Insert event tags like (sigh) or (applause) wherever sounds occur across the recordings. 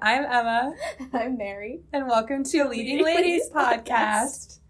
I'm Emma. (laughs) I'm Mary. And welcome to Leading Ladies Podcast.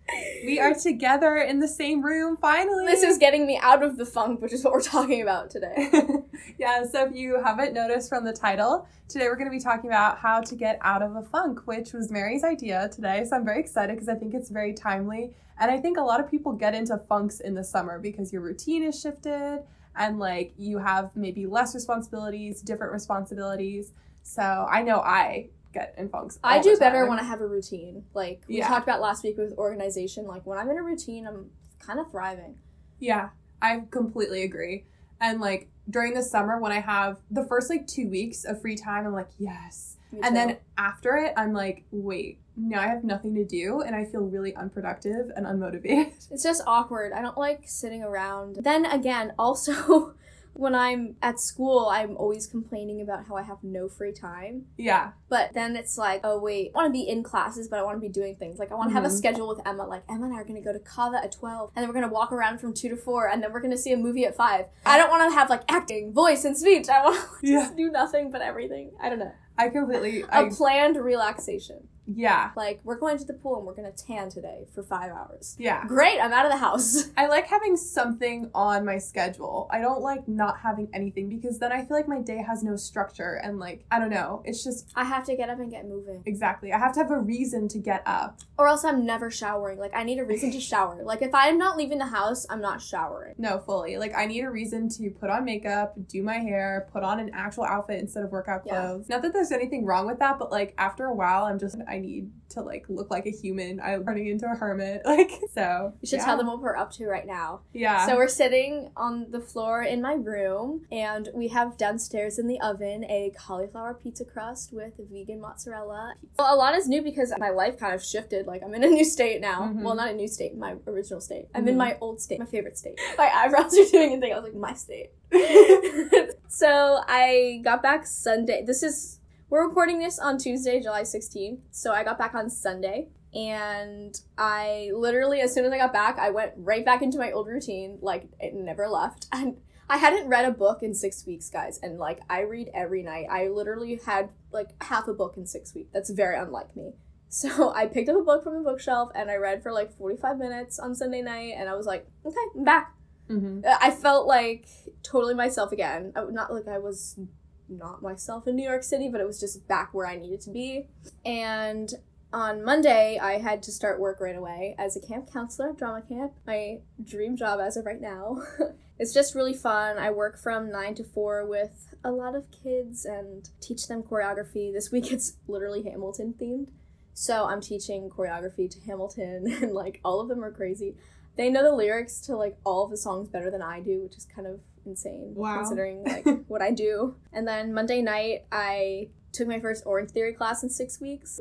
We are together in the same room finally. This is getting me out of the funk, which is what we're talking about today. (laughs) yeah, so if you haven't noticed from the title, today we're going to be talking about how to get out of a funk, which was Mary's idea today. So I'm very excited because I think it's very timely. And I think a lot of people get into funks in the summer because your routine is shifted and like you have maybe less responsibilities, different responsibilities. So I know I get in funks. I do better when I have a routine. Like we Yeah. talked about last week with organization. Like when I'm in a routine, I'm kind of thriving. Yeah, I completely agree. And like during the summer when I have the first like two weeks of free time, I'm like, yes. And then after it, I'm like, wait, now I have nothing to do and I feel really unproductive and unmotivated. it's just awkward. I don't like sitting around. Then again, (laughs) also when I'm at school, I'm always complaining about how I have no free time. yeah. But then it's like, oh wait, I want to be in classes, but I want to be doing things. Like I want to have a Mhm. schedule with Emma. Like Emma and I are gonna go to Cava at twelve, and then we're gonna walk around from two to four, and then we're gonna see a movie at five. I don't want to have like acting, voice, and speech. I want to (laughs) Yeah. just do nothing but everything. I don't know. I completely A I planned relaxation. Yeah. Like we're going to the pool and we're gonna tan today for five hours. Yeah. Great, I'm out of the house. (laughs) I like having something on my schedule. I don't like not having anything because then I feel like my day has no structure and like I don't know. It's just I have to get up and get moving, exactly. I have to have a reason to get up. or else I'm never showering. Like I need a reason to (laughs) shower. Like if I'm not leaving the house, I'm not showering. No, fully. Like I need a reason to put on makeup, do my hair, put on an actual outfit instead of workout Yeah. clothes. Not that there's anything wrong with that, but like after a while I'm just I need to like look like a human. I'm turning into a hermit. (laughs) Like so. You should yeah. tell them what we're up to right now. Yeah. So we're sitting on the floor in my room, and we have downstairs in the oven a cauliflower pizza crust with vegan mozzarella. Well, a lot is new because my life kind of shifted. Like I'm in a new state now. Mhm. Well, not a new state, my original state. I'm in Mhm. my old state, my favorite state. (laughs) My eyebrows are doing a thing. I was like, my state. (laughs) so I got back Sunday. This is we're recording this on Tuesday, July 16th. So I got back on Sunday. And I literally, as soon as I got back, I went right back into my old routine. Like, it never left. (laughs) And I hadn't read a book in six weeks, guys. And, like, I read every night. I literally had, like, half a book in six weeks. That's very unlike me. (laughs) So I picked up a book from the bookshelf and I read for, like, 45 minutes on Sunday night. And I was like, okay, I'm back. hmm I felt like totally myself again. I- Not like I was not myself in New York City, but it was just back where I needed to be. And on Monday, I had to start work right away as a camp counselor at drama camp. My dream job as of right now. (laughs) it's just really fun. I work from 9 to 4 with a lot of kids and teach them choreography. This week (laughs) it's literally Hamilton themed. So I'm teaching choreography to Hamilton (laughs) and like all of them are crazy. They know the lyrics to like all of the songs better than I do, which is kind of insane Wow. considering like (laughs) what I do. And then Monday night I took my first Orange Theory class in 6 weeks,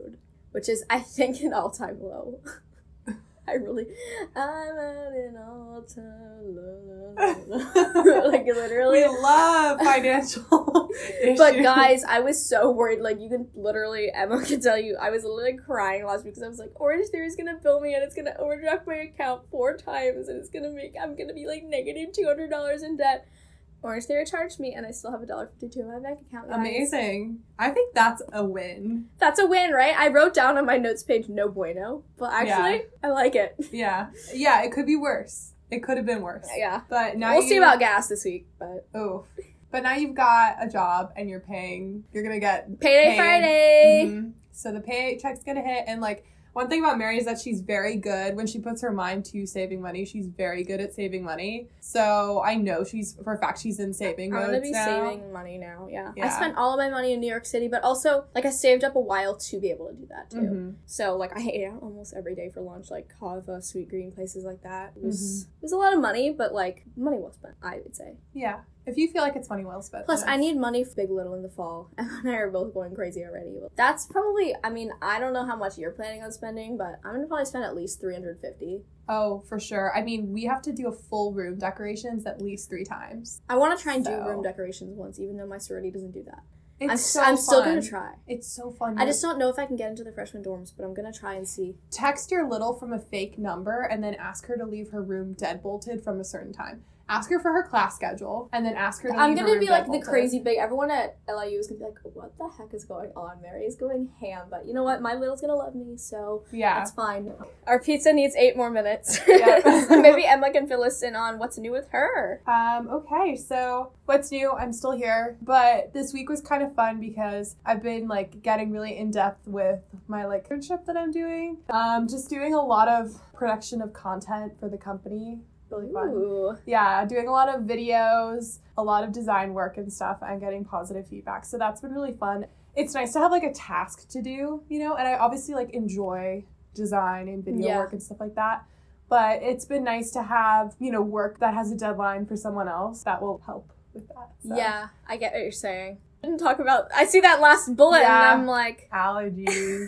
which is I think an all-time low. (laughs) I really I'm at an all-time low. (laughs) like literally We love financial issues. but guys, I was so worried. Like you can literally, Emma can tell you, I was literally crying last week because I was like, Orange Theory is gonna bill me and it's gonna overdraft my account four times and it's gonna make I'm gonna be like negative two hundred dollars in debt. Orange Theory charged me and I still have a dollar fifty two in my bank account. guys. amazing. I think that's a win. That's a win, right? I wrote down on my notes page no bueno, but actually I like it. Yeah. Yeah, it could be worse. It could have been worse. Yeah, But now we'll you, see about gas this week, but Oh. But now you've got a job and you're paying. You're gonna get payday Paid. Friday. Mhm. So the paycheck's gonna hit, and like one thing about Mary is that she's very good when she puts her mind to saving money. She's very good at saving money. So I know she's for a fact she's in saving I'm gonna be now. saving money now. Yeah. I spent all of my money in New York City, but also like I saved up a while to be able to do that too. Mhm. So like I ate out almost every day for lunch, like Cava, Sweet Green, places like that. It was Mm-hmm. it was a lot of money, but like money well spent, I would say. Yeah. If you feel like it's money well spent. Plus, I need money for Big Little in the fall. Emma (laughs) and I are both going crazy already. That's probably. I mean, I don't know how much you're planning on spending, but I'm gonna probably spend at least three hundred fifty. Oh, for sure. I mean, we have to do a full room decorations at least three times. I want to try and do room decorations once, even though my sorority doesn't do that. It's I'm, so I'm still gonna try. It's so fun. I just don't know if I can get into the freshman dorms, but I'm gonna try and see. text your little from a fake number and then ask her to leave her room deadbolted from a certain time. Ask her for her class schedule, and then ask her. To I'm gonna room be like the crazy big. Everyone at LIU is gonna be like, "What the heck is going on?" Mary is going ham, but you know what? My little's gonna love me, so Yeah. that's fine. Our pizza needs eight more minutes. Yeah. (laughs) Maybe Emma can fill us in on what's new with her. Um, okay, so what's new? I'm still here, but this week was kind of fun because I've been like getting really in depth with my like internship that I'm doing. Um, just doing a lot of production of content for the company. Really fun. Ooh. Yeah, doing a lot of videos, a lot of design work and stuff, and getting positive feedback. So that's been really fun. It's nice to have like a task to do, you know, and I obviously like enjoy design and video Yeah. work and stuff like that. But it's been nice to have, you know, work that has a deadline for someone else that will help with that. So. Yeah, I get what you're saying. Didn't talk about. I see that last bullet, Yeah. and I'm like, (laughs) Allergies.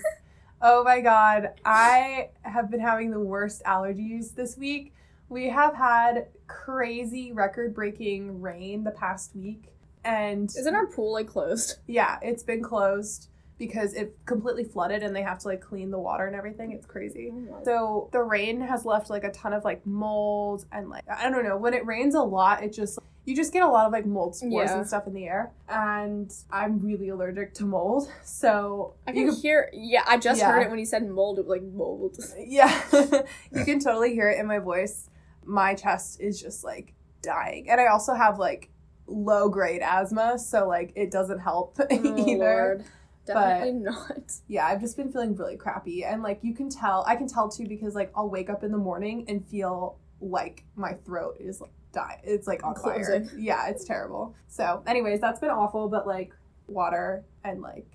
oh my god. I have been having the worst allergies this week. We have had crazy record breaking rain the past week. And isn't our pool like closed? yeah, it's been closed because it completely flooded and they have to like clean the water and everything. It's crazy. Oh so the rain has left like a ton of like mold and like I don't know. When it rains a lot, it just you just get a lot of like mold spores Yeah. and stuff in the air. And I'm really allergic to mold. So I you can hear. Yeah, I just Yeah. heard it when you said mold. It was like mold. (laughs) Yeah, (laughs) you can totally hear it in my voice. My chest is just like dying. And I also have like low grade asthma, so like it doesn't help (laughs) Oh, either. Lord. Definitely not. Yeah, I've just been feeling really crappy. And like you can tell, I can tell too because like I'll wake up in the morning and feel like my throat is like die. It's like on fire. (laughs) Yeah, it's terrible. So, anyways, that's been awful, but like water and like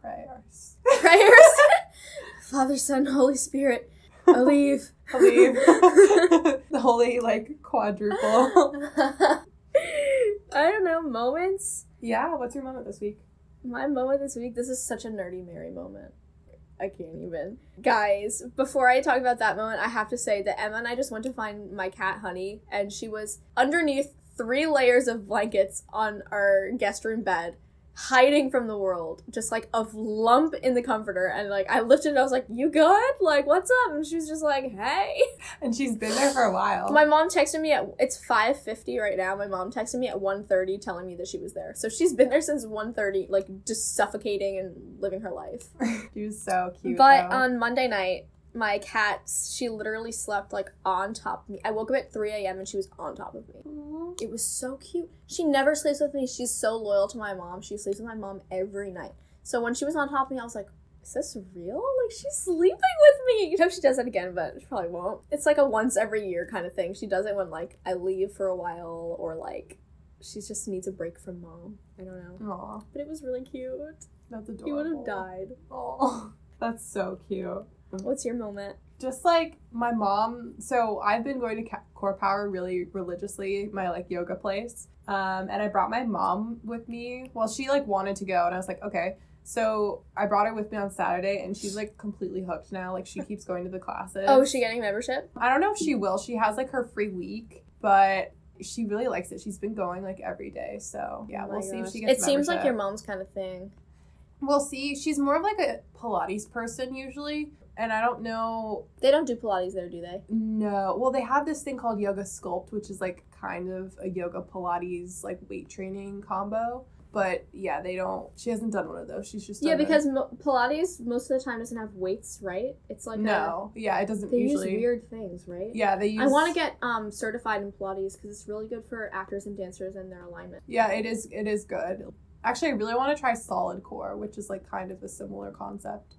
prayers. Prayers. (laughs) Father, Son, Holy Spirit, believe. Believe. (laughs) the holy like quadruple. (laughs) I don't know moments. Yeah, what's your moment this week? My moment this week. This is such a nerdy Mary moment. I can't even. Guys, before I talk about that moment, I have to say that Emma and I just went to find my cat Honey, and she was underneath three layers of blankets on our guest room bed, hiding from the world, just like a lump in the comforter. And like I lifted it, I was like, "You good? Like what's up?" And she was just like, "Hey." (laughs) And she's been there for a while. My mom texted me at it's 5:50 right now. My mom texted me at 1:30 telling me that she was there. So she's been there since 1:30 like just suffocating and living her life. (laughs) she was so cute. but though. on Monday night, my cat she literally slept like on top of me. I woke up at 3 a.m. and she was on top of me. It was so cute. She never sleeps with me. She's so loyal to my mom. She sleeps with my mom every night. So when she was on top of me, I was like, is this real? Like she's sleeping with me. You know she does that again, but she probably won't. It's like a once every year kind of thing. She does it when like I leave for a while or like she just needs a break from mom. I don't know. Aw, But it was really cute. that's adorable. He would have died. Aw, (laughs) that's so cute. What's your moment? just like my mom so i've been going to core power really religiously my like yoga place um and i brought my mom with me. Well she like wanted to go and i was like okay. So i brought her with me on saturday and she's like completely hooked now like she keeps going to the classes. Oh, is she getting membership? i don't know if she will. She has like her free week but she really likes it. She's been going like every day so yeah Oh we'll see if she gets It seems like your mom's kind of thing. we'll see. She's more of like a pilates person usually and i don't know They don't do Pilates there, do they? No. Well, they have this thing called Yoga Sculpt, which is like kind of a yoga Pilates like weight training combo. But yeah, they don't. She hasn't done one of those. She's just Yeah, because mo- Pilates most of the time doesn't have weights, right? It's like a- no. yeah, it doesn't they usually. use weird things, right? Yeah, they use. I want to get um certified in Pilates because it's really good for actors and dancers and their alignment. Yeah, it is. It is good. Actually, I really want to try Solid Core, which is like kind of a similar concept.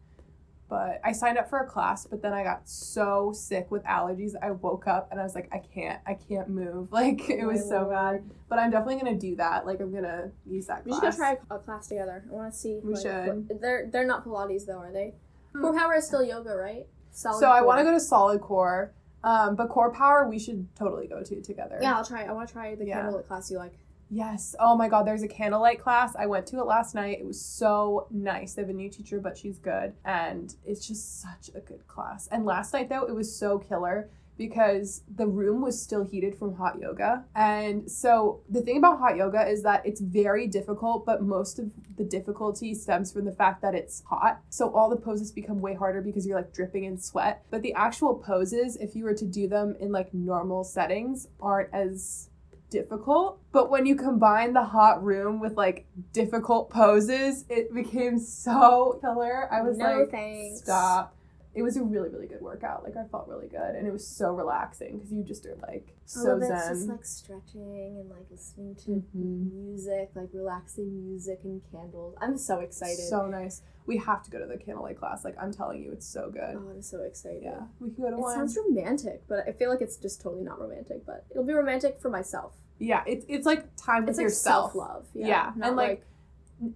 But I signed up for a class, but then I got so sick with allergies. I woke up and I was like, I can't, I can't move. (laughs) Like it was so bad. But I'm definitely gonna do that. Like I'm gonna use that Class. We should try a, a class together. I want to see. We like, should. what- they're they're not Pilates though, are they? Hmm. Core Power is still yoga, right? Solid so I want to go to Solid Core, um, but Core Power we should totally go to together. Yeah, I'll try. I want to try the Yeah. candlelit class you like. Yes. Oh my God. There's a candlelight class. I went to it last night. It was so nice. They have a new teacher, but she's good, and it's just such a good class. And last night though, it was so killer because the room was still heated from hot yoga. And so the thing about hot yoga is that it's very difficult, but most of the difficulty stems from the fact that it's hot. So all the poses become way harder because you're like dripping in sweat. But the actual poses, if you were to do them in like normal settings, aren't as difficult. But when you combine the hot room with like difficult poses, it became so killer. I was No like, thanks. stop. It was a really, really good workout. Like I felt really good, and it was so relaxing because you just are like All so zen. just like stretching and like listening to Mhm. music, like relaxing music and candles. I'm so excited. So nice. We have to go to the candlelight class. Like I'm telling you, it's so good. oh, I'm so excited. Yeah, we can go to It one. It sounds romantic, but I feel like it's just totally not romantic. But it'll be romantic for myself. Yeah, it's it's like time with It's like yourself. self love. Yeah, Yeah, and, like- like,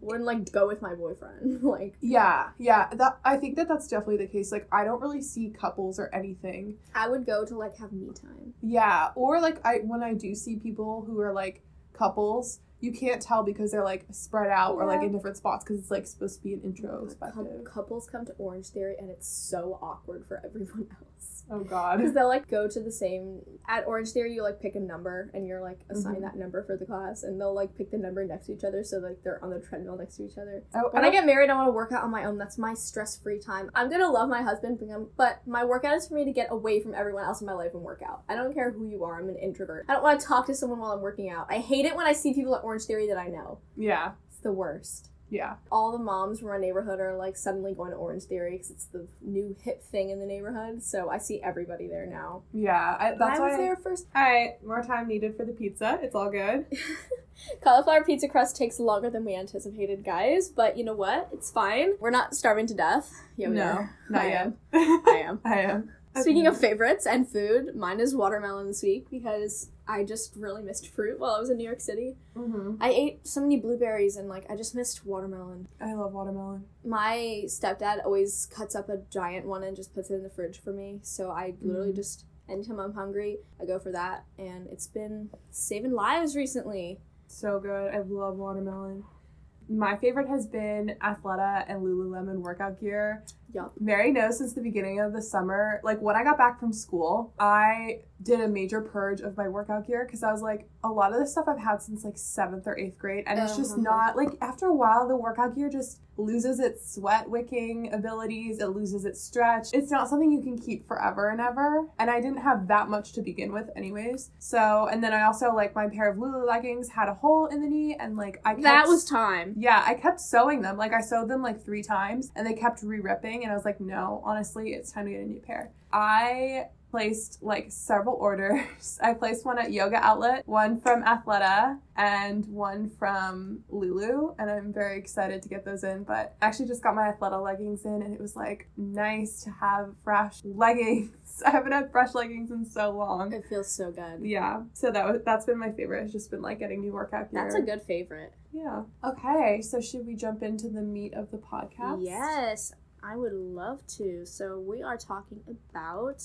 wouldn't like go with my boyfriend. (laughs) like Yeah, yeah. That I think that that's definitely the case. Like I don't really see couples or anything. I would go to like have me time. Yeah, or like I when I do see people who are like couples, you can't tell because they're like spread out or like in different spots because it's like supposed to be an introspective. Coup- couples come to Orange Theory and it's so awkward for (laughs) everyone else. Oh God. Because they'll like go to the same at Orange Theory. You like pick a number and you're like assign Mhm. that number for the class, and they'll like pick the number next to each other, so like they're on the treadmill next to each other. Oh, When I get married, I want to work out on my own. That's my stress free time. I'm gonna love my husband, but my workout is for me to get away from everyone else in my life and work out. I don't care who you are. I'm an introvert. I don't want to talk to someone while I'm working out. I hate it when I see people at Orange Theory that I know. yeah, It's the worst. yeah, All the moms from our neighborhood are like suddenly going to Orange Theory because it's the new hip thing in the neighborhood. So I see everybody there now. yeah. I, that's I was why. there first. All right, more time needed for the pizza. It's all good. (laughs) Cauliflower pizza crust takes longer than we anticipated, guys. But you know what? It's fine. We're not starving to death. Yeah, we no, are. not I yet. am. (laughs) I am. I am. Speaking of favorites and food, mine is watermelon this week because I just really missed fruit while I was in New York City. Mhm. I ate so many blueberries and like I just missed watermelon. I love watermelon. My stepdad always cuts up a giant one and just puts it in the fridge for me. So I literally Mhm. just anytime I'm hungry, I go for that and it's been saving lives recently. So good. I love watermelon. My favorite has been Athleta and Lululemon workout gear. Yup. Mary knows since the beginning of the summer, like when I got back from school, I did a major purge of my workout gear because I was like, a lot of the stuff I've had since like seventh or eighth grade, and it's just Uh-huh. not like after a while, the workout gear just loses its sweat wicking abilities, it loses its stretch. It's not something you can keep forever and ever. And I didn't have that much to begin with, anyways. So, and then I also like my pair of Lulu leggings had a hole in the knee, and like I kept That was time. yeah, I kept sewing them. Like I sewed them like three times and they kept re-ripping and I was like, no, honestly, it's time to get a new pair. I placed like several (laughs) orders. I placed one at Yoga Outlet, one from Athleta, and one from Lulu, and I'm very excited to get those in. But I actually just got my Athleta leggings in and it was like nice to have fresh leggings. (laughs) I haven't had fresh leggings in so long. It feels so good. Yeah, so that was that's been my favorite. It's just been like getting new workout gear. That's a good favorite. Yeah. Okay, so should we jump into the meat of the podcast? Yes, I would love to. So we are talking about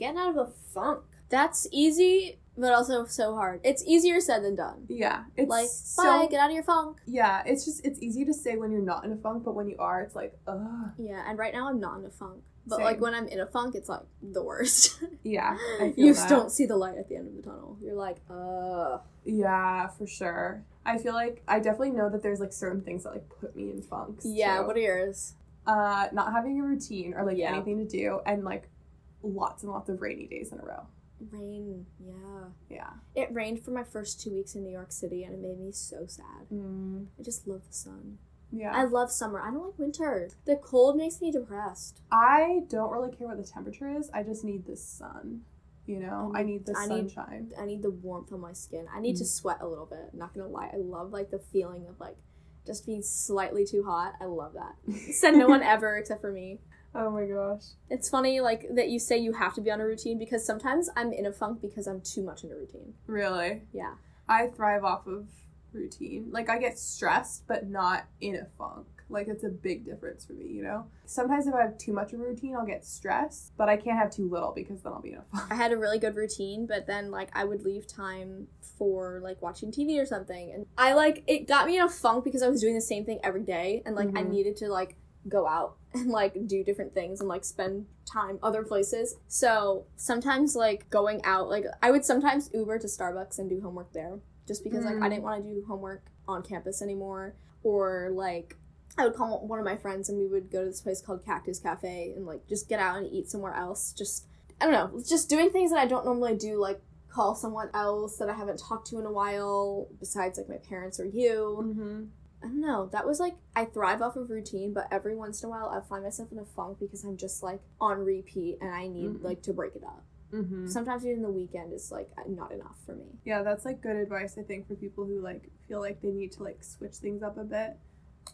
getting out of a funk. That's easy, but also so hard. It's easier said than done. Yeah. It's like, so, bye, get out of your funk. Yeah, it's just it's easy to say when you're not in a funk, but when you are, it's like, ugh. Yeah, and right now I'm not in a funk. But Same. like when I'm in a funk, it's like the worst. (laughs) Yeah. You that. don't see the light at the end of the tunnel. You're like, uh. Yeah, for sure. I feel like I definitely know that there's like certain things that like put me in funks. Yeah, too. what are yours? uh not having a routine or like Yeah. anything to do and like lots and lots of rainy days in a row. Rain, yeah. Yeah. It rained for my first two weeks in New York City and it made me so sad. Mm, I just love the sun. yeah. I love summer. I don't like winter. The cold makes me depressed. I don't really care what the temperature is. I just need the sun. You know, I I need the I need- sunshine. I need the warmth on my skin. I need to Mm. sweat a little bit. Not gonna lie. I love like the feeling of like just being slightly too hot. I love that. (laughs) Said no one ever except for me. Oh my gosh. It's funny like that you say you have to be on a routine because sometimes I'm in a funk because I'm too much in a routine. Really? Yeah. I thrive off of routine. Like I get stressed, but not in a funk. Like it's a big difference for me, you know? Sometimes if I have too much of a routine, I'll get stressed, but I can't have too little because then I'll be in a funk. I had a really good routine, but then like I would leave time for like watching TV or something. And I like it got me in a funk because I was doing the same thing every day and like I Mhm. needed to like go out (laughs) and like do different things and like spend time other places. So sometimes like going out, like I would sometimes Uber to Starbucks and do homework there just because like I Mm. didn't want to do homework on campus anymore or like I would call one of my friends and we would go to this place called Cactus Cafe and like just get out and eat somewhere else. Just I don't know, just doing things that I don't normally do, like call someone else that I haven't talked to in a while, besides like my parents or you. Mm-hmm. I don't know. That was like I thrive off of routine, but every once in a while I find myself in a funk because I'm just like on repeat and I need Mhm. like to break it up. Mm-hmm. Sometimes even the weekend is like not enough for me. Yeah, that's like good advice I think for people who like feel like they need to like switch things up a bit.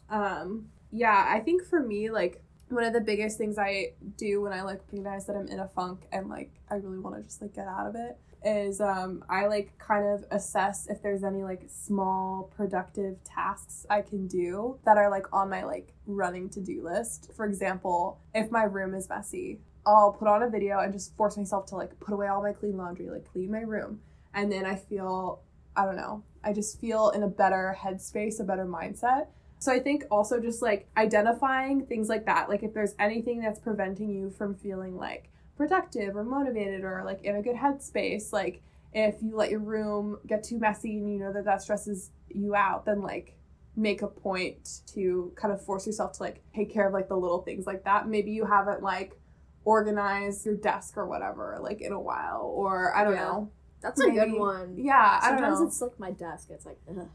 Um yeah, I think for me like one of the biggest things I do when I like recognize that I'm in a funk and like I really want to just like get out of it is um I like kind of assess if there's any like small productive tasks I can do that are like on my like running to-do list. For example, if my room is messy, I'll put on a video and just force myself to like put away all my clean laundry, like clean my room. And then I feel, I don't know, I just feel in a better headspace, a better mindset. So I think also just like identifying things like that, like if there's anything that's preventing you from feeling like productive or motivated or like in a good headspace, like if you let your room get too messy and you know that that stresses you out, then like make a point to kind of force yourself to like take care of like the little things like that. Maybe you haven't like organized your desk or whatever like in a while or I don't Yeah. know. That's a good one. Yeah, I don't Sometimes know. it's like my desk. It's like ugh.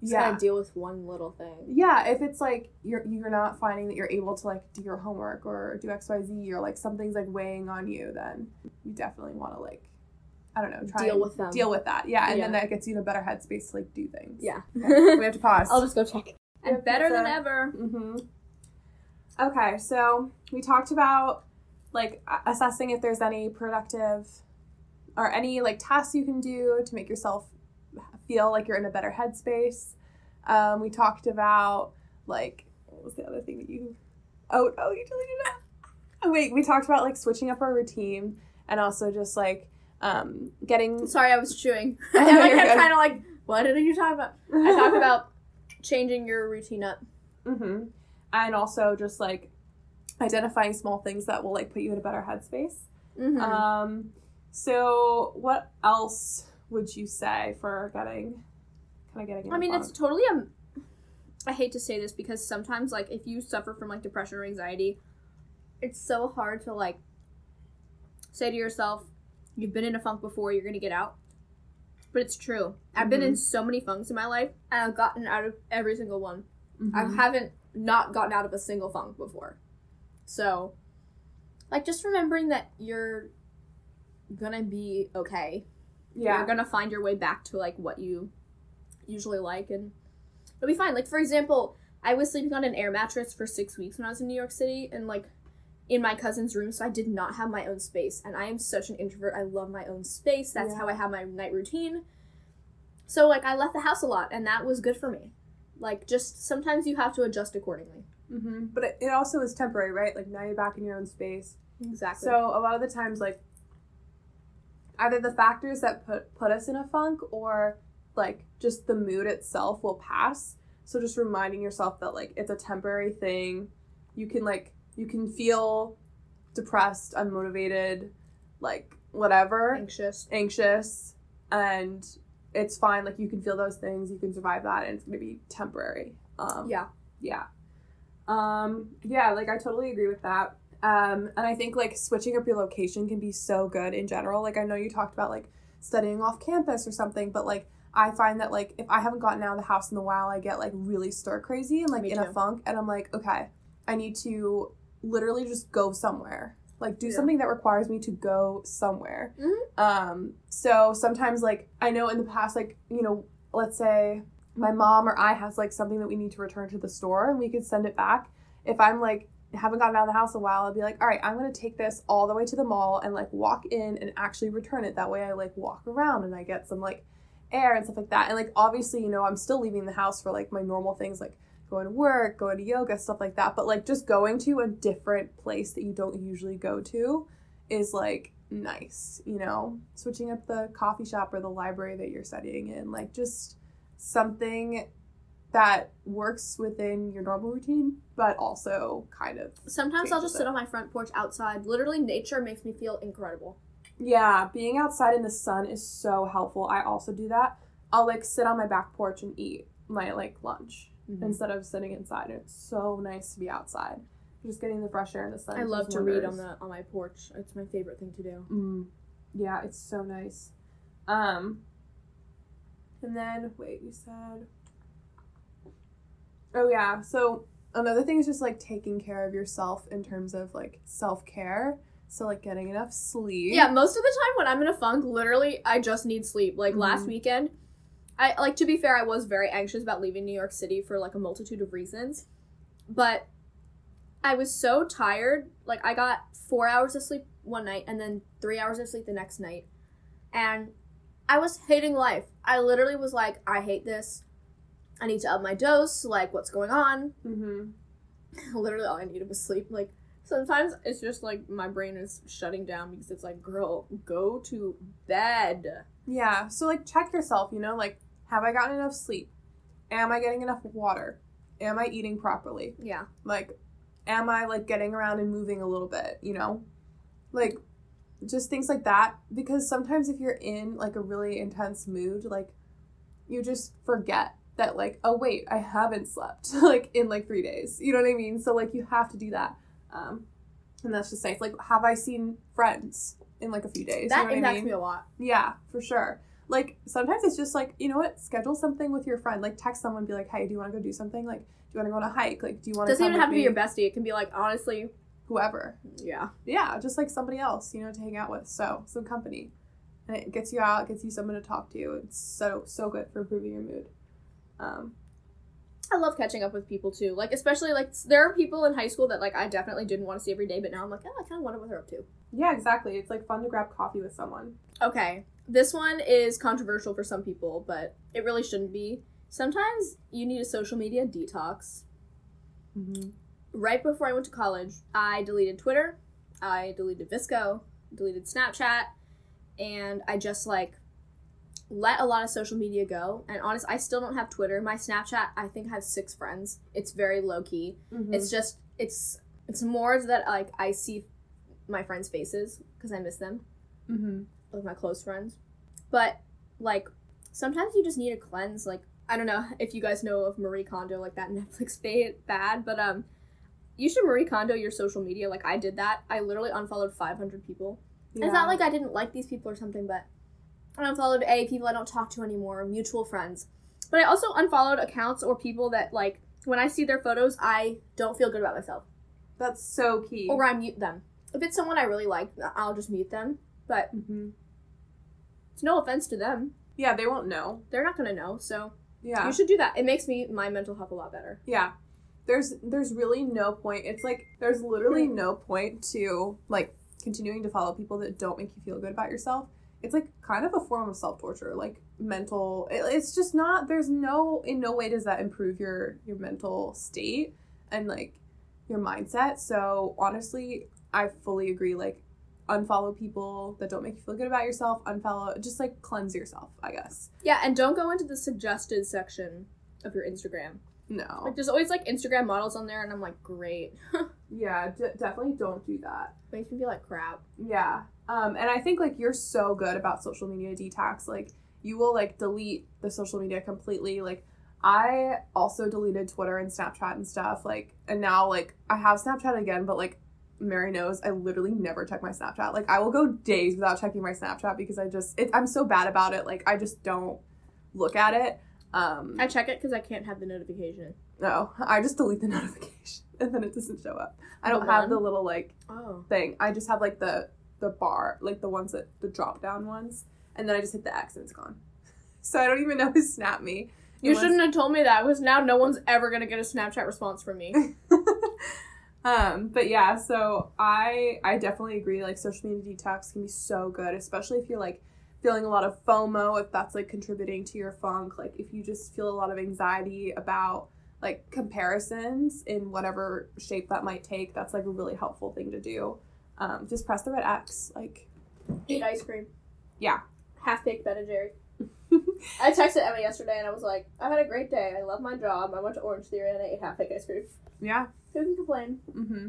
Just yeah. gotta deal with one little thing. Yeah, if it's like you're you're not finding that you're able to like do your homework or do XYZ or like something's like weighing on you, then you definitely want to like I don't know, try Deal with them. Deal with that. Yeah, and then that gets you in a better headspace to like do things. Yeah. (laughs) we have to pause. I'll just go check. And better than pizza. ever. hmm Okay, so we talked about like assessing if there's any productive or any like tasks you can do to make yourself feel like you're in a better headspace. Um, we talked about like what was the other thing that you? Oh, oh, you deleted it. Oh wait, we talked about like switching up our routine and also just like um, getting. Sorry, I was chewing. And (laughs) I'm good. kind of like, what did you talk about? I talked (laughs) about changing your routine up. hmm And also just like identifying small things that will like put you in a better headspace. Mm-hmm. Um, so what else would you say for getting kind of getting? In I a mean, it's totally um. I hate to say this because sometimes, like, if you suffer from like depression or anxiety, it's so hard to like say to yourself, "You've been in a funk before. You're gonna get out." But it's true. I've been in so many funks in my life, and I've gotten out of every single one. I Mhm. haven't not gotten out of a single funk before. So, like, just remembering that you're gonna be okay. Yeah. You're gonna find your way back to like what you usually like, and it'll be fine. Like for example, I was sleeping on an air mattress for six weeks when I was in New York City, and like in my cousin's room, so I did not have my own space. And I am such an introvert. I love my own space. That's Yeah. how I have my night routine. So like I left the house a lot, and that was good for me. Like just sometimes you have to adjust accordingly. hmm But it, it also is temporary, right? Like now you're back in your own space. Exactly. So a lot of the times, like either the factors that put put us in a funk or like just the mood itself will pass. So just reminding yourself that like it's a temporary thing. You can like you can feel depressed, unmotivated, like whatever, anxious. anxious, and it's fine. Like you can feel those things, you can survive that, and it's gonna be temporary. Um, Yeah. yeah. Um, yeah, like I totally agree with that. Um, and I think like switching up your location can be so good in general. Like I know you talked about like studying off campus or something, but like I find that like if I haven't gotten out of the house in a while, I get like really stir crazy and like Me in too. a funk, and I'm like, okay, I need to literally just go somewhere. Like do Yeah. something that requires me to go somewhere. Mhm. Um, so sometimes like I know in the past, like, you know, let's say my mom or I has like something that we need to return to the store and we could send it back. If I'm like haven't gotten out of the house a while, I'll be like, all right, I'm gonna take this all the way to the mall and like walk in and actually return it. That way I like walk around and I get some like air and stuff like that. And like obviously, you know, I'm still leaving the house for like my normal things like going to work, going to yoga, stuff like that. But like just going to a different place that you don't usually go to is like nice, you know? Switching up the coffee shop or the library that you're studying in, like just something that works within your normal routine, but also kind of Sometimes I'll just sit on my front porch outside. Literally, nature makes me feel incredible. Yeah, being outside in the sun is so helpful. I also do that. I'll like sit on my back porch and eat my like lunch Mhm. instead of sitting inside. It's so nice to be outside. Just getting the fresh air and the sun. I love to read on the on my porch. It's my favorite thing to do. Mm, yeah, it's so nice. Um, and then wait, you said. Oh yeah, so another thing is just like taking care of yourself in terms of like self care. So like getting enough sleep. Yeah, most of the time when I'm in a funk, literally I just need sleep. Like last Mhm. weekend, I like to be fair, I was very anxious about leaving New York City for like a multitude of reasons. But I was so tired. Like I got 4 hours of sleep one night and then 3 hours of sleep the next night. And I was hating life. I literally was like, I hate this. I need to up my dose. Like, what's going on? Mm-hmm. (laughs) literally all I needed was sleep. Like sometimes it's just like my brain is shutting down because it's like, girl, go to bed. Yeah. So like check yourself. You know, like have I gotten enough sleep? Am I getting enough water? Am I eating properly? Yeah. Like, am I like getting around and moving a little bit? You know, like just things like that. Because sometimes if you're in like a really intense mood, like you just forget that like oh wait I haven't slept (laughs) like in like three days. You know what I mean? So like you have to do that. Um, and that's just nice. Like have I seen friends in like a few days? That you know impacts I mean? me a lot. Yeah, for sure. Like sometimes it's just like, you know what, schedule something with your friend. Like text someone, be like, Hey, do you wanna go do something? Like, do you wanna go on a hike? Like, do you wanna doesn't come even have to be your bestie. It can be like honestly, whoever. yeah. Yeah, just like somebody else, you know, to hang out with. So some company. And it gets you out, gets you someone to talk to. It's so so good for improving your mood. Um I love catching up with people too. Like especially like there are people in high school that like I definitely didn't want to see every day, but now I'm like, oh, I kind of wonder what they're up to. yeah, exactly. It's like fun to grab coffee with someone. Okay, this one is controversial for some people, but it really shouldn't be. Sometimes you need a social media detox. Mm-hmm. right before I went to college, I deleted Twitter, I deleted VSCO, deleted Snapchat, and I just like let a lot of social media go. And honest, I still don't have Twitter. My Snapchat, I think, has six friends. It's very low key. Mm-hmm. It's just it's it's more that like I see my friends' faces because I miss them, mm-hmm. like my close friends. But like sometimes you just need a cleanse. Like I don't know if you guys know of Marie Kondo, like that (laughs) Netflix bad, but um, you should Marie Kondo your social media. Like I did that. I literally unfollowed 500 people. It's not like I didn't like these people or something, but Unfollowed a people I don't talk to anymore, mutual friends. But I also unfollowed accounts or people that like when I see their photos, I don't feel good about myself, that's so key. or I mute them. If it's someone I really like, I'll just mute them. But mm-hmm. it's no offense to them; Yeah, they won't know. they're not gonna know. So Yeah. you should do that. It makes me my mental health a lot better. Yeah. There's there's really no point. It's like there's literally no point to like continuing to follow people that don't make you feel good about yourself. It's like kind of a form of self-torture, like mental it, it's just not there's no in no way does that improve your your mental state and like your mindset. So honestly, I fully agree like unfollow people that don't make you feel good about yourself, unfollow just like cleanse yourself, I guess. Yeah, and don't go into the suggested section of your Instagram. No. Like there's always like Instagram models on there, and I'm like, great. (laughs) Yeah, d- definitely don't do that. Makes me feel like crap. Yeah. Um, and I think like you're so good about social media detox. Like you will like delete the social media completely. Like I also deleted Twitter and Snapchat and stuff. Like and now like I have Snapchat again, but like Mary knows I literally never check my Snapchat. Like I will go days without checking my Snapchat because I just it, I'm so bad about it. Like I just don't look at it. Um, I check it because I can't have the notification. no, I just delete the (laughs) notification and then it doesn't show up. I don't have the little like Oh. thing. I just have like the the bar, like the ones that the drop down ones, and then I just hit the X and it's gone. (laughs) So I don't even know who snapped me. You Unless- shouldn't have told me that, because now no one's ever gonna get a Snapchat response from me. (laughs) um, but yeah, so I I definitely agree. Like social media detox can be so good, especially if you're like feeling a lot of FOMO, if that's like contributing to your funk. Like if you just feel a lot of anxiety about like comparisons in whatever shape that might take, that's like a really helpful thing to do. Um, just press the red X. Like Eat ice cream. Yeah. Half baked Ben and Jerry. (laughs) I texted Emma yesterday and I was like, I had a great day. I love my job. I went to Orange Theory and I ate half baked ice cream. yeah. Who can complain? Mm-hmm.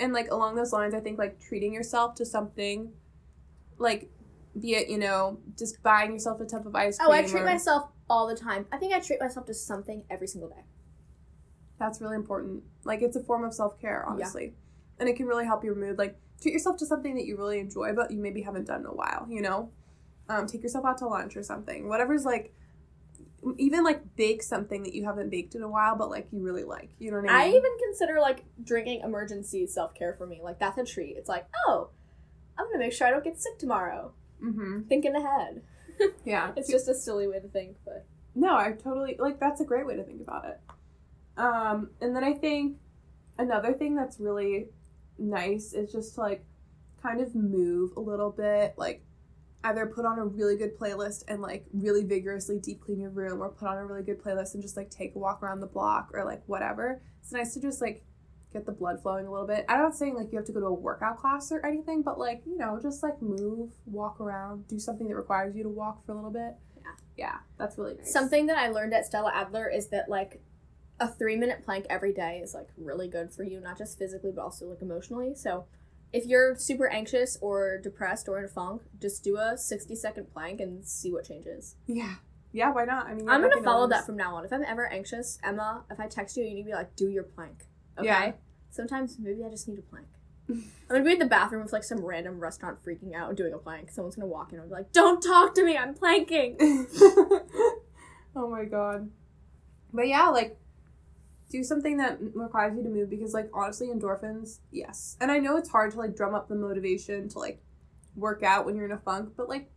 And like along those lines, I think like treating yourself to something, like be it you know just buying yourself a tub of ice cream. Oh, I treat or- myself all the time. I think I treat myself to something every single day. That's really important. Like it's a form of self care, honestly, and it can really help your mood. Like treat yourself to something that you really enjoy, but you maybe haven't done in a while. You know, Um, take yourself out to lunch or something. Whatever's like, even like bake something that you haven't baked in a while, but like you really like. You know what I mean? I even consider like drinking Emergen-C self care for me. Like that's a treat. It's like, oh, I'm gonna make sure I don't get sick tomorrow. mm-hmm. Thinking ahead. (laughs) Yeah. It's just a silly way to think, but No, I totally like that's a great way to think about it. Um, and then I think another thing that's really nice is just to like kind of move a little bit, like either put on a really good playlist and like really vigorously deep clean your room or put on a really good playlist and just like take a walk around the block or like whatever. It's nice to just like get the blood flowing a little bit. I'm not saying like you have to go to a workout class or anything, but like, you know, just like move, walk around, do something that requires you to walk for a little bit. Yeah. Yeah, that's really nice. something that I learned at Stella Adler is that like a three minute plank every day is like really good for you, not just physically but also like emotionally. So if you're super anxious or depressed or in a funk, just do a 60 second plank and see what changes. Yeah. Yeah, why not? I mean, I'm gonna follow that from now on. If I'm ever anxious, Emma, if I text you, you need to be like, do your plank. Okay? Yeah. Sometimes maybe I just need a plank. (laughs) I'm gonna be in the bathroom with like some random restaurant freaking out doing a plank. Someone's gonna walk in and be like, Don't talk to me, I'm planking. (laughs) oh my god. But yeah, like do something that requires you to move because like honestly endorphins, yes. And I know it's hard to like drum up the motivation to like work out when you're in a funk, but like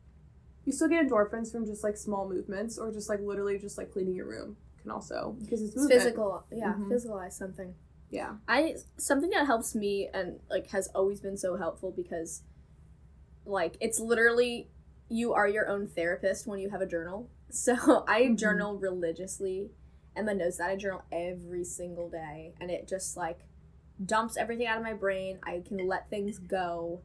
you still get endorphins from just like small movements or just like literally just like cleaning your room can also because it's It's physical. Yeah, Mhm. physicalize something. Yeah. I something that helps me and like has always been so helpful because like it's literally you are your own therapist when you have a journal. (laughs) So I Mhm. journal religiously. Emma knows that I journal every single day and it just like dumps everything out of my brain. I can let things go.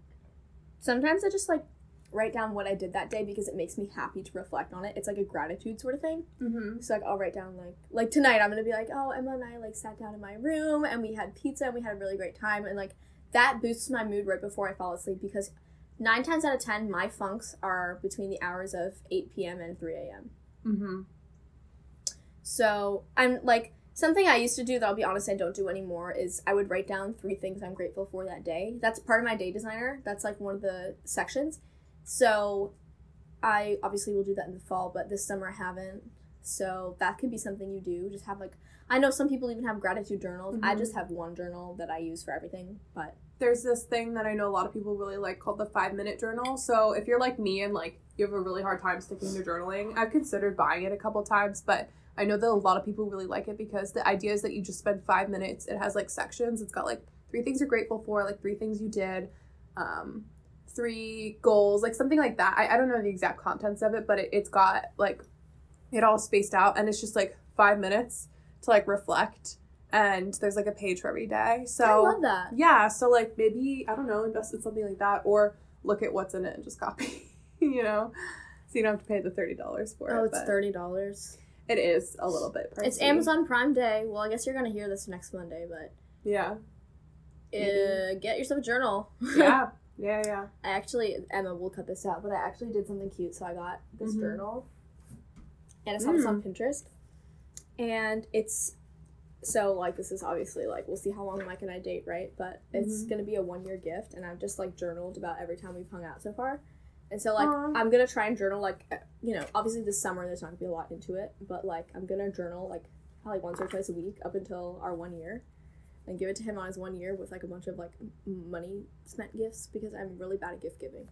Sometimes I just like write down what I did that day because it makes me happy to reflect on it. It's like a gratitude sort of thing. Mm-hmm. So like I'll write down like like tonight I'm gonna be like, oh Emma and I like sat down in my room and we had pizza and we had a really great time and like that boosts my mood right before I fall asleep because nine times out of ten my funks are between the hours of eight p.m. and three a.m. Mm-hmm. So I'm like something I used to do that I'll be honest I don't do anymore is I would write down three things I'm grateful for that day. That's part of my day designer. That's like one of the sections. So I obviously will do that in the fall, but this summer I haven't. So that could be something you do. Just have like I know some people even have gratitude journals. I Mhm. just have one journal that I use for everything. But there's this thing that I know a lot of people really like called the five minute journal. So if you're like me and like you have a really hard time sticking to journaling, I've considered buying it a couple times, but I know that a lot of people really like it because the idea is that you just spend five minutes. It has like sections. It's got like three things you're grateful for, like three things you did, um, three goals, like something like that. I, I don't know the exact contents of it, but it, it's got like it all spaced out and it's just like five minutes to like reflect. And there's like a page for every day. So I love that. yeah, so like maybe I don't know, invest in something like that, or look at what's in it and just copy. (laughs) you know, so you don't have to pay the thirty dollars for Oh, it. Oh, it's but thirty dollars. It is a little bit pricey. It's Amazon Prime Day. Well, I guess you're gonna hear this next Monday, but Yeah, uh, get yourself a journal. (laughs) yeah, yeah, yeah. I actually Emma will cut this out, but I actually did something cute. So I got this Mhm. journal, and I saw this on Pinterest, and it's so like this is obviously like we'll see how long Mike and I date, right? But it's Mhm. gonna be a one year gift, and I've just like journaled about every time we've hung out so far, and so like Aw. I'm gonna try and journal like you know obviously this summer there's not gonna be a lot into it, but like I'm gonna journal like probably once or twice a week up until our one year. And give it to him on his one year with like a bunch of like money spent gifts because I'm really bad at gift giving.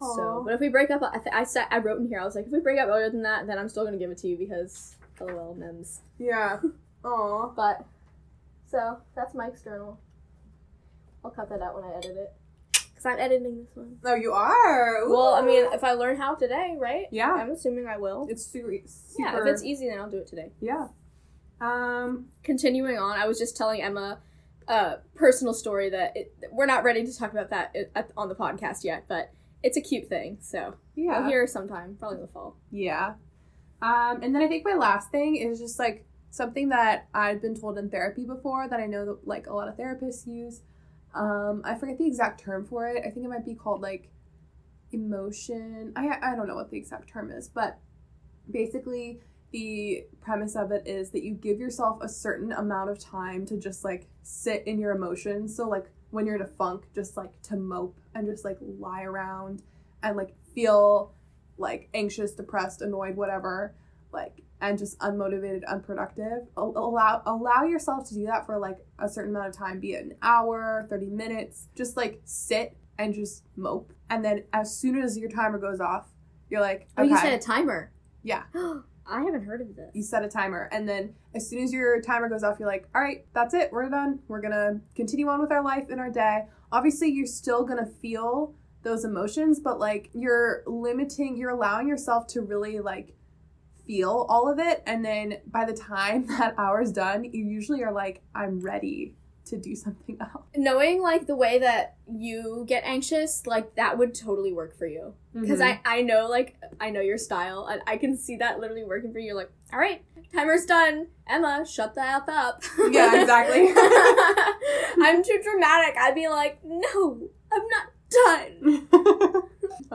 So, but if we break up, I, th- I said I wrote in here. I was like, if we break up earlier than that, then I'm still gonna give it to you because lol mems. Yeah. (laughs) Aw. But so that's Mike's journal. I'll cut that out when I edit it because I'm editing this one. No, you are. Well, I mean, if I learn how today, right? Yeah. I'm assuming I will. it's super. Yeah, if it's easy, then I'll do it today. yeah. Um. Continuing on, I was just telling Emma a personal story that it, we're not ready to talk about that at, at- on the podcast yet, but it's a cute thing. So Yeah. I'll hear sometime, probably in the fall. Yeah. Um, and then I think my last thing is just like something that I've been told in therapy before that I know that like a lot of therapists use. Um, I forget the exact term for it. I think it might be called like emotion. I I don't know what the exact term is, but basically the premise of it is that you give yourself a certain amount of time to just like sit in your emotions. So like when you're in a funk, just like to mope and just like lie around and like feel like anxious, depressed, annoyed, whatever, like and just unmotivated, unproductive, allow allow yourself to do that for like a certain amount of time, be it an hour, 30 minutes. Just like sit and just mope. And then as soon as your timer goes off, you're like, Oh, you said a timer. Yeah. (gasps) I haven't heard of this. you set a timer and then as soon as your timer goes off you're like all right that's it we're done we're gonna continue on with our life in our day obviously you're still gonna feel those emotions but like you're limiting you're allowing yourself to really like feel all of it and then by the time (laughs) that hour's done you usually are like i'm ready to do something else Knowing like the way that you get anxious, like that would totally work for you. Because Mm-hmm. I I know like I know your style, and I can see that literally working for you. You're like, all right, timer's done. Emma, shut the f up. Yeah, exactly. (laughs) I'm too dramatic. I'd be like, no, I'm not done. (laughs)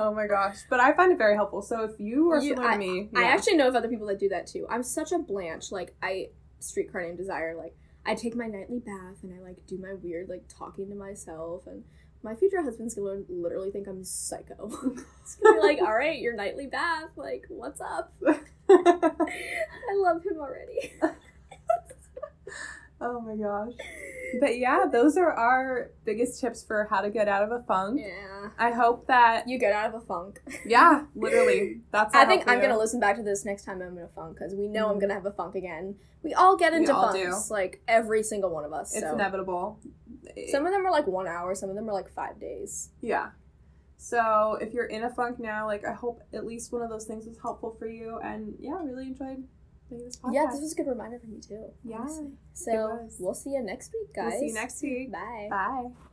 oh my gosh but i find it very helpful so if you are You- similar to me I actually know of other people that do that too. I'm such a Blanche. Like I streetcar named Desire. Like I take my nightly bath and I like do my weird like talking to myself and my future husband's gonna literally think I'm psycho. (laughs) He's gonna be like, (laughs) "All right, your nightly bath. Like, what's up?" (laughs) I love him already. Oh my gosh. (laughs) But yeah, those are our biggest tips for how to get out of a funk. yeah, I hope that you get out of a funk. yeah, (laughs) literally. That's I think I'm you. gonna listen back to this next time I'm in a funk because we know I'm Mhm. gonna have a funk again. We all get into all funks, like every single one of us. It's so. inevitable. Some of them are like one hour, some of them are like five days. yeah. So if you're in a funk now, like I hope at least one of those things was helpful for you and yeah, I really enjoyed this podcast. Yeah, this was a good reminder for me too. Yeah, honestly. So we'll see you next week, guys. We'll see you next week. Bye. Bye.